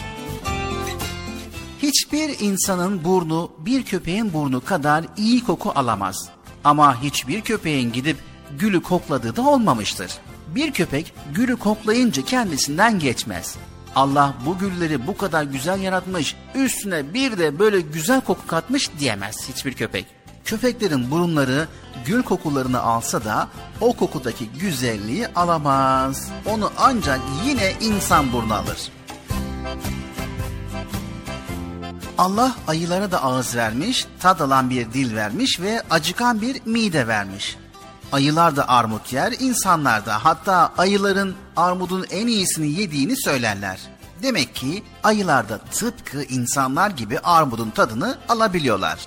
Hiçbir insanın burnu bir köpeğin burnu kadar iyi koku alamaz. Ama hiçbir köpeğin gidip gülü kokladığı da olmamıştır. Bir köpek gülü koklayınca kendisinden geçmez. Allah bu gülleri bu kadar güzel yaratmış, üstüne bir de böyle güzel koku katmış diyemez hiçbir köpek. Köpeklerin burunları gül kokularını alsa da o kokudaki güzelliği alamaz. Onu ancak yine insan burnu alır. Allah ayılara da ağız vermiş, tad alan bir dil vermiş ve acıkan bir mide vermiş. Ayılar da armut yer, insanlar da hatta ayıların armudun en iyisini yediğini söylerler. Demek ki ayılar da tıpkı insanlar gibi armudun tadını alabiliyorlar.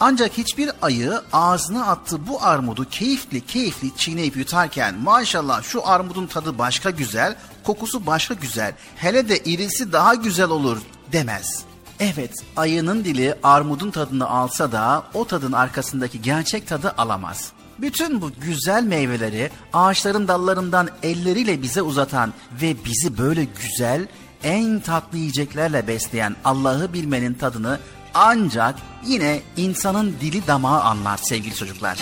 Ancak hiçbir ayı ağzına attığı bu armudu keyifli keyifli çiğneyip yutarken maşallah şu armudun tadı başka güzel, kokusu başka güzel, hele de irisi daha güzel olur demez. Evet, ayının dili armudun tadını alsa da o tadın arkasındaki gerçek tadı alamaz. Bütün bu güzel meyveleri ağaçların dallarından elleriyle bize uzatan ve bizi böyle güzel, en tatlı yiyeceklerle besleyen Allah'ı bilmenin tadını ancak yine insanın dili damağı anlar sevgili çocuklar.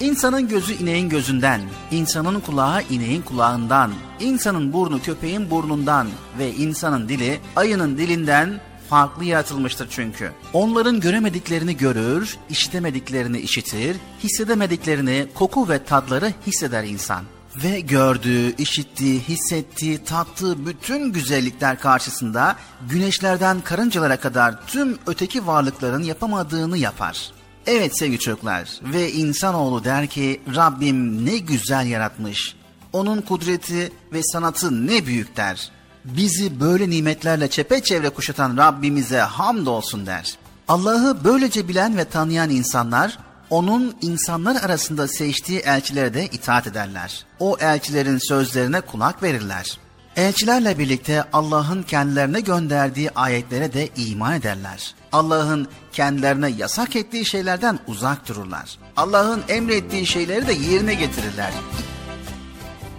İnsanın gözü ineğin gözünden, insanın kulağı ineğin kulağından, insanın burnu köpeğin burnundan ve insanın dili ayının dilinden farklı yaratılmıştır çünkü. Onların göremediklerini görür, işitemediklerini işitir, hissedemediklerini koku ve tatları hisseder insan. Ve gördüğü, işittiği, hissettiği, tattığı bütün güzellikler karşısında güneşlerden karıncalara kadar tüm öteki varlıkların yapamadığını yapar. Evet sevgili çocuklar ve insanoğlu der ki Rabbim ne güzel yaratmış. Onun kudreti ve sanatı ne büyük der. Bizi böyle nimetlerle çepeçevre kuşatan Rabbimize hamdolsun der. Allah'ı böylece bilen ve tanıyan insanlar onun insanlar arasında seçtiği elçilere de itaat ederler. O elçilerin sözlerine kulak verirler. Elçilerle birlikte Allah'ın kendilerine gönderdiği ayetlere de iman ederler. Allah'ın kendilerine yasak ettiği şeylerden uzak dururlar. Allah'ın emrettiği şeyleri de yerine getirirler.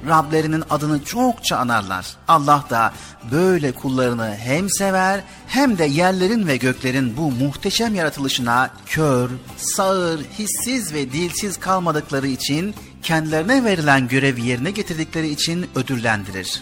Rablerinin adını çokça anarlar. Allah da böyle kullarını hem sever hem de yerlerin ve göklerin bu muhteşem yaratılışına kör, sağır, hissiz ve dilsiz kalmadıkları için kendilerine verilen görevi yerine getirdikleri için ödüllendirir.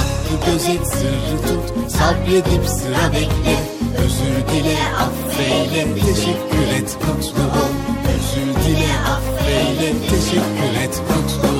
Hakkı gözet sırrı tut Sabredip sıra bekle. Özür dile affeyle Teşekkür et mutlu ol. Özür dile affeyle Teşekkür et mutlu ol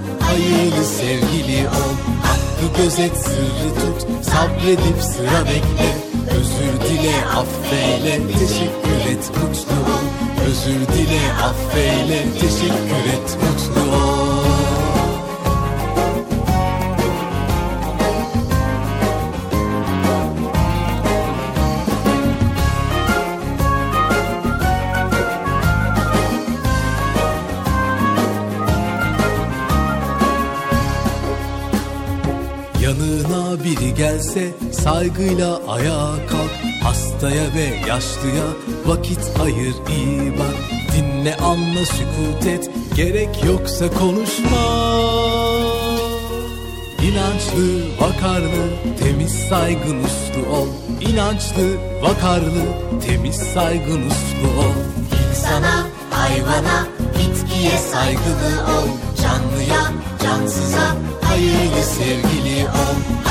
hayırlı sevgili ol. Hakkı gözet sırrı tut. Sabredip sıra bekle. Özür dile affeyle. Teşekkür et mutlu ol. Özür dile affeyle. Teşekkür et mutlu ol gelse saygıyla ayağa kalk. Hastaya ve yaşlıya vakit ayır iyi bak. Dinle anla sükut et gerek yoksa konuşma. İnançlı, vakarlı, temiz saygın uslu ol. İnançlı, vakarlı, temiz saygın uslu ol. İnsana, hayvana, bitkiye saygılı ol. Canlıya, cansıza, hayırlı sevgili ol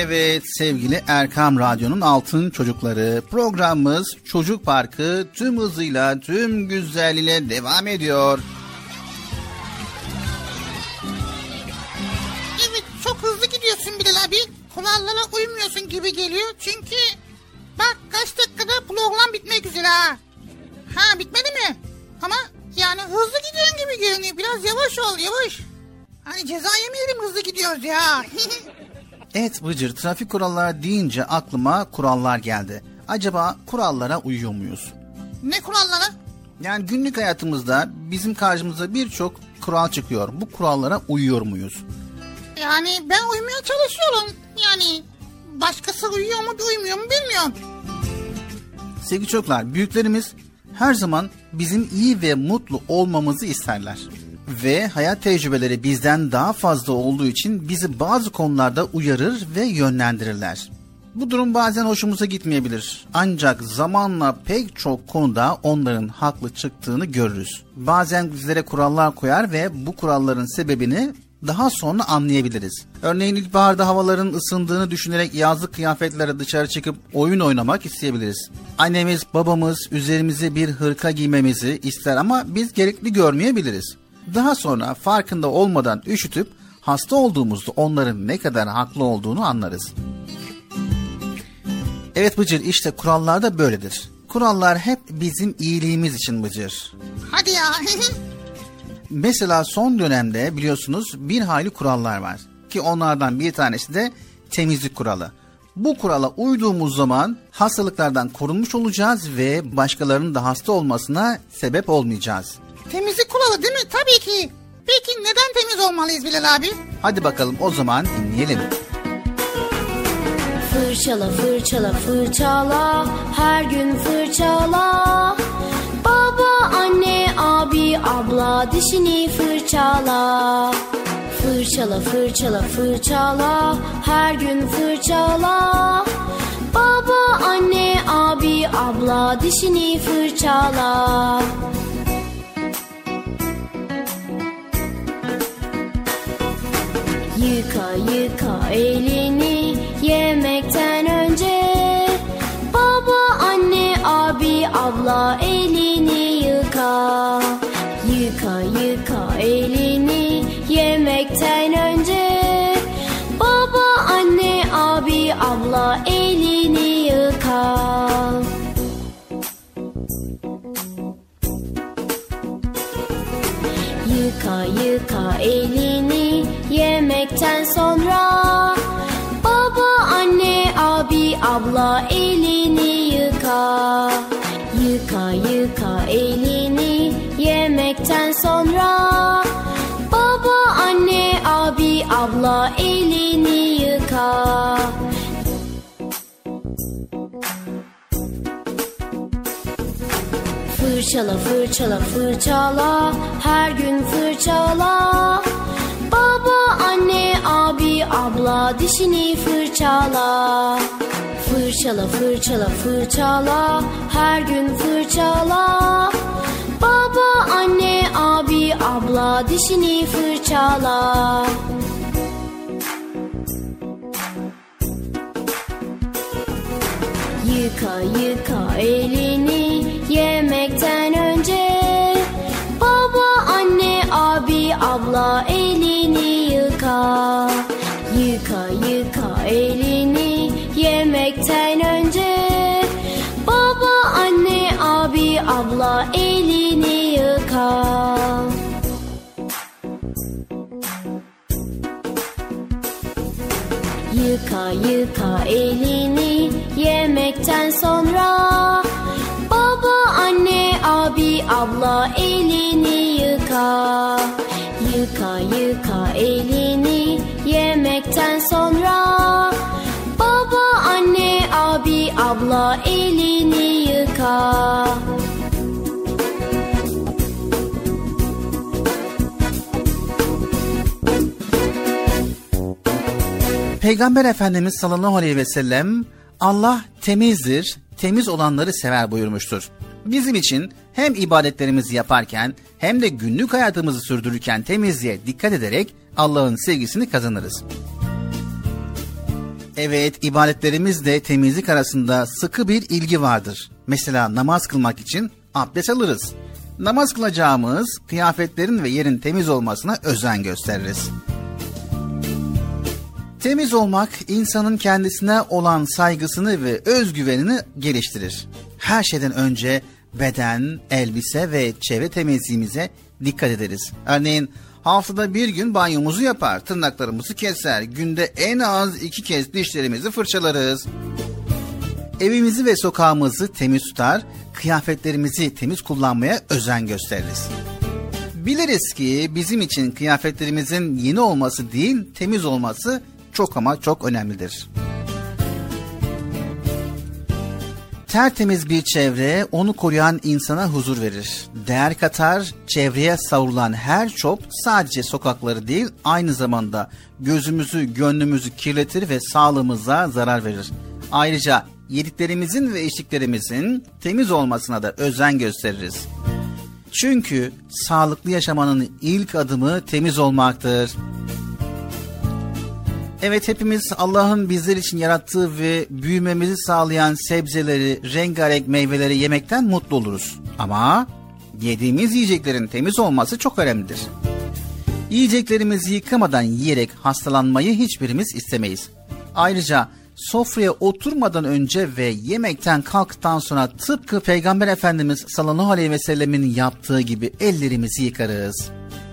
Evet sevgili Erkam Radyo'nun Altın Çocukları programımız Çocuk Parkı tüm hızıyla tüm güzelliğiyle devam ediyor. Evet çok hızlı gidiyorsun Bilal abi. Kurallara uymuyorsun gibi geliyor. Çünkü bak kaç dakikada program bitmek üzere ha. Ha bitmedi mi? Ama yani hızlı gidiyorsun gibi görünüyor. Biraz yavaş ol yavaş. Hani ceza yemeyelim hızlı gidiyoruz ya. Evet Bıcır trafik kuralları deyince aklıma kurallar geldi. Acaba kurallara uyuyor muyuz? ne kurallara? Yani günlük hayatımızda bizim karşımıza birçok kural çıkıyor. Bu kurallara uyuyor muyuz? Yani ben uymaya çalışıyorum. Yani başkası uyuyor mu uymuyor mu bilmiyorum. Sevgili çocuklar, büyüklerimiz her zaman bizim iyi ve mutlu olmamızı isterler. Ve hayat tecrübeleri bizden daha fazla olduğu için bizi bazı konularda uyarır ve yönlendirirler. Bu durum bazen hoşumuza gitmeyebilir. Ancak zamanla pek çok konuda onların haklı çıktığını görürüz. Bazen bizlere kurallar koyar ve bu kuralların sebebini daha sonra anlayabiliriz. Örneğin ilkbaharda havaların ısındığını düşünerek yazlık kıyafetlere dışarı çıkıp oyun oynamak isteyebiliriz. Annemiz, babamız üzerimize bir hırka giymemizi ister ama biz gerekli görmeyebiliriz. Daha sonra farkında olmadan üşütüp hasta olduğumuzda onların ne kadar haklı olduğunu anlarız. Evet Bıcır işte kurallar da böyledir. Kurallar hep bizim iyiliğimiz için Bıcır. Hadi ya. Mesela son dönemde biliyorsunuz bir hayli kurallar var. Ki onlardan bir tanesi de temizlik kuralı. Bu kurala uyduğumuz zaman hastalıklardan korunmuş olacağız ve başkalarının da hasta olmasına sebep olmayacağız. Temizlik kuralı değil mi? Tabii ki. Peki neden temiz olmalıyız Bilal abi? Hadi bakalım o zaman dinleyelim. Fırçala fırçala fırçala her gün fırçala Baba anne abi abla dişini fırçala Fırçala fırçala fırçala her gün fırçala Baba anne abi abla dişini fırçala Yıka yıka elini yemekten önce. Baba, anne, abi, abla yıka elini yemekten sonra. Baba, anne, abi, abla elini yıka. Yıka yıka elini yemekten sonra. Baba, anne, abi, abla elini yıka. Fırçala fırçala fırçala. Her gün fırçala. Baba anne abi abla dişini fırçala. Fırçala fırçala fırçala. Her gün fırçala. Baba anne abi abla dişini fırçala. Yıka yıka elini yemekten önce. Baba anne abi abla elini yıka. Yıka yıka elini yemekten önce. Baba anne abi abla elini yıka. Yıka yıka elini yemekten sonra abla elini yıka. Yıka yıka elini yemekten sonra. Baba anne abi abla elini yıka. Peygamber Efendimiz sallallahu aleyhi ve sellem Allah temizdir, temiz olanları sever buyurmuştur. Bizim için hem ibadetlerimizi yaparken hem de günlük hayatımızı sürdürürken temizliğe dikkat ederek Allah'ın sevgisini kazanırız. Evet, ibadetlerimizle temizlik arasında sıkı bir ilgi vardır. Mesela namaz kılmak için abdest alırız. Namaz kılacağımız kıyafetlerin ve yerin temiz olmasına özen gösteririz. Temiz olmak insanın kendisine olan saygısını ve özgüvenini geliştirir. Her şeyden önce beden, elbise ve çevre temizliğimize dikkat ederiz. Örneğin haftada bir gün banyomuzu yapar, tırnaklarımızı keser, günde en az iki kez dişlerimizi fırçalarız. Evimizi ve sokağımızı temiz tutar, kıyafetlerimizi temiz kullanmaya özen gösteririz. Biliriz ki bizim için kıyafetlerimizin yeni olması değil, temiz olması çok ama çok önemlidir. Tertemiz bir çevre onu koruyan insana huzur verir. Değer katar, çevreye savrulan her çöp sadece sokakları değil aynı zamanda gözümüzü, gönlümüzü kirletir ve sağlığımıza zarar verir. Ayrıca yediklerimizin ve içtiklerimizin temiz olmasına da özen gösteririz. Çünkü sağlıklı yaşamanın ilk adımı temiz olmaktır. Evet hepimiz Allah'ın bizler için yarattığı ve büyümemizi sağlayan sebzeleri, rengarenk meyveleri yemekten mutlu oluruz. Ama yediğimiz yiyeceklerin temiz olması çok önemlidir. Yiyeceklerimizi yıkamadan yiyerek hastalanmayı hiçbirimiz istemeyiz. Ayrıca sofraya oturmadan önce ve yemekten kalktıktan sonra tıpkı Peygamber Efendimiz sallallahu aleyhi ve sellemin yaptığı gibi ellerimizi yıkarız.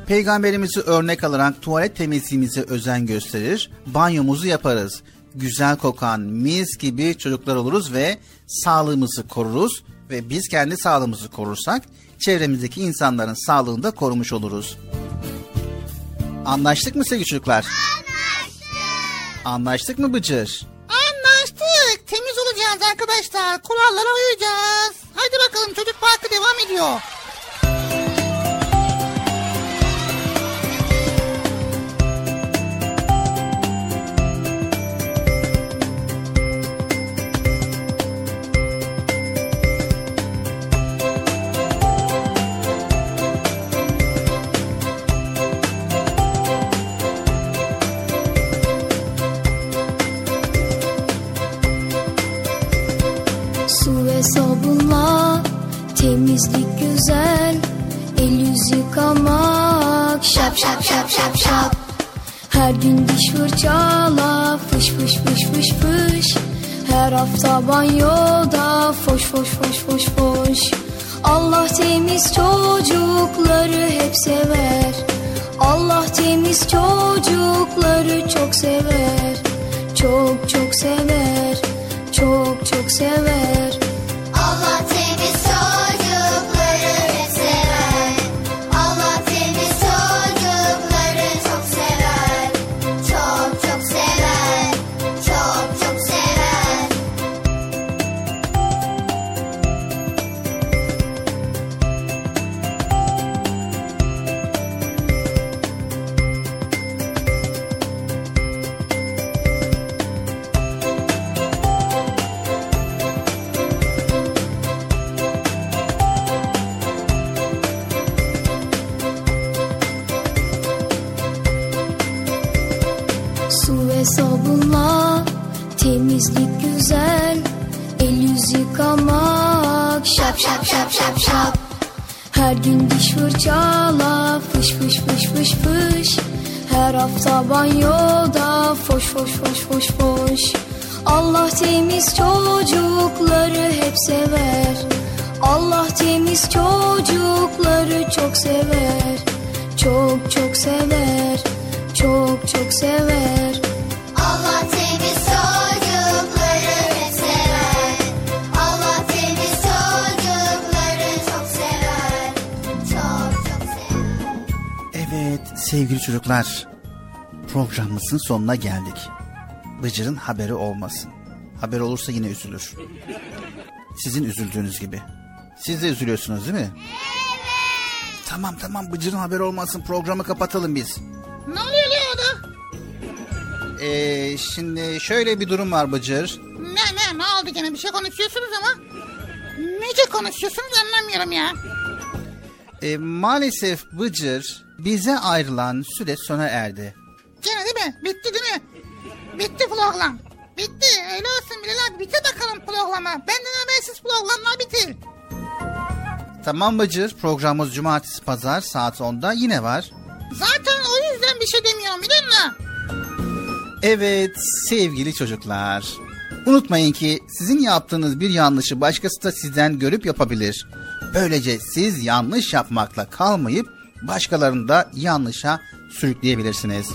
Peygamberimizi örnek alarak tuvalet temizliğimize özen gösterir, banyomuzu yaparız. Güzel kokan mis gibi çocuklar oluruz ve sağlığımızı koruruz ve biz kendi sağlığımızı korursak çevremizdeki insanların sağlığını da korumuş oluruz. Anlaştık mı sevgili çocuklar? Anlaştık. Anlaştık mı Bıcır? Anlaştık. Temiz olacağız arkadaşlar. Kurallara uyacağız. Hadi bakalım çocuk parkı devam ediyor. Temizlik güzel El yüz yıkamak şap şap şap şap şap. Her gün diş fırçala fış fış fış fış fış. Her hafta banyoda foş foş foş foş foş. Allah temiz çocukları hep sever. Allah temiz çocukları çok sever. Çok çok sever. Çok çok sever fırçala fış fış fış fış fış. Her hafta banyoda foş foş foş foş foş. Allah temiz çocukları hep sever. Allah temiz çocukları çok sever. Çok çok sever. Çok çok sever. Allah temiz çocukları sevgili çocuklar programımızın sonuna geldik. Bıcır'ın haberi olmasın. Haber olursa yine üzülür. Sizin üzüldüğünüz gibi. Siz de üzülüyorsunuz değil mi? Evet. Tamam tamam Bıcır'ın haberi olmasın programı kapatalım biz. Ne oluyor Leo'da? Ee, şimdi şöyle bir durum var Bıcır. Ne ne ne oldu gene bir şey konuşuyorsunuz ama. Nece konuşuyorsunuz anlamıyorum ya. Ee, maalesef Bıcır bize ayrılan süre sona erdi. Gene değil mi? Bitti değil mi? Bitti program. Bitti. Öyle olsun Bilal abi. Bitir bakalım programı. Benden habersiz programlar bitir. Tamam Bıcır programımız cumartesi pazar saat 10'da yine var. Zaten o yüzden bir şey demiyorum biliyor musun? Evet sevgili çocuklar. Unutmayın ki sizin yaptığınız bir yanlışı başkası da sizden görüp yapabilir. Böylece siz yanlış yapmakla kalmayıp başkalarını da yanlışa sürükleyebilirsiniz.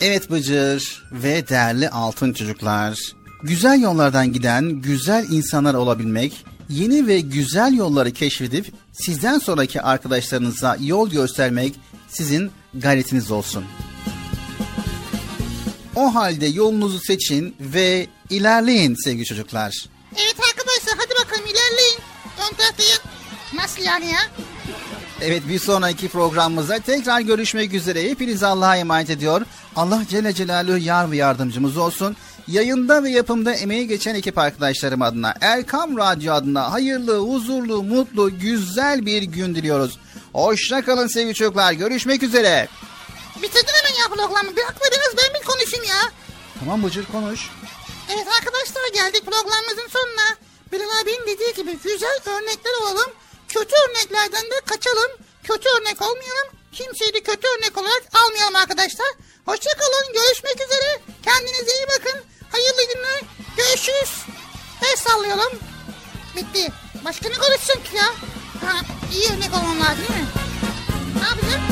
Evet Bıcır ve değerli altın çocuklar. Güzel yollardan giden güzel insanlar olabilmek, yeni ve güzel yolları keşfedip sizden sonraki arkadaşlarınıza yol göstermek sizin gayretiniz olsun. O halde yolunuzu seçin ve ilerleyin sevgili çocuklar. Evet arkadaşlar hadi bakalım ilerleyin. Ön taraftayım. Nasıl yani ya? Evet bir sonraki programımızda tekrar görüşmek üzere. Hepinizi Allah'a emanet ediyor. Allah Celle Celaluhu yar ve yardımcımız olsun. Yayında ve yapımda emeği geçen ekip arkadaşlarım adına, Erkam Radyo adına hayırlı, huzurlu, mutlu, güzel bir gün diliyoruz. Hoşça kalın sevgili çocuklar. Görüşmek üzere. Bitirdin hemen ya programı. Bırakma biraz ben bir konuşayım ya. Tamam Bıcır konuş. Evet arkadaşlar geldik programımızın sonuna. Bilal abinin dediği gibi güzel örnekler olalım. Kötü örneklerden de kaçalım. Kötü örnek olmayalım. Kimseyi de kötü örnek olarak almayalım arkadaşlar. Hoşçakalın. Görüşmek üzere. Kendinize iyi bakın. Hayırlı günler. Görüşürüz. El sallayalım. Bitti. Başka ne konuşacağım ki ya? Ha, iyi örnek olmam lazım değil mi? Ne yapacağım?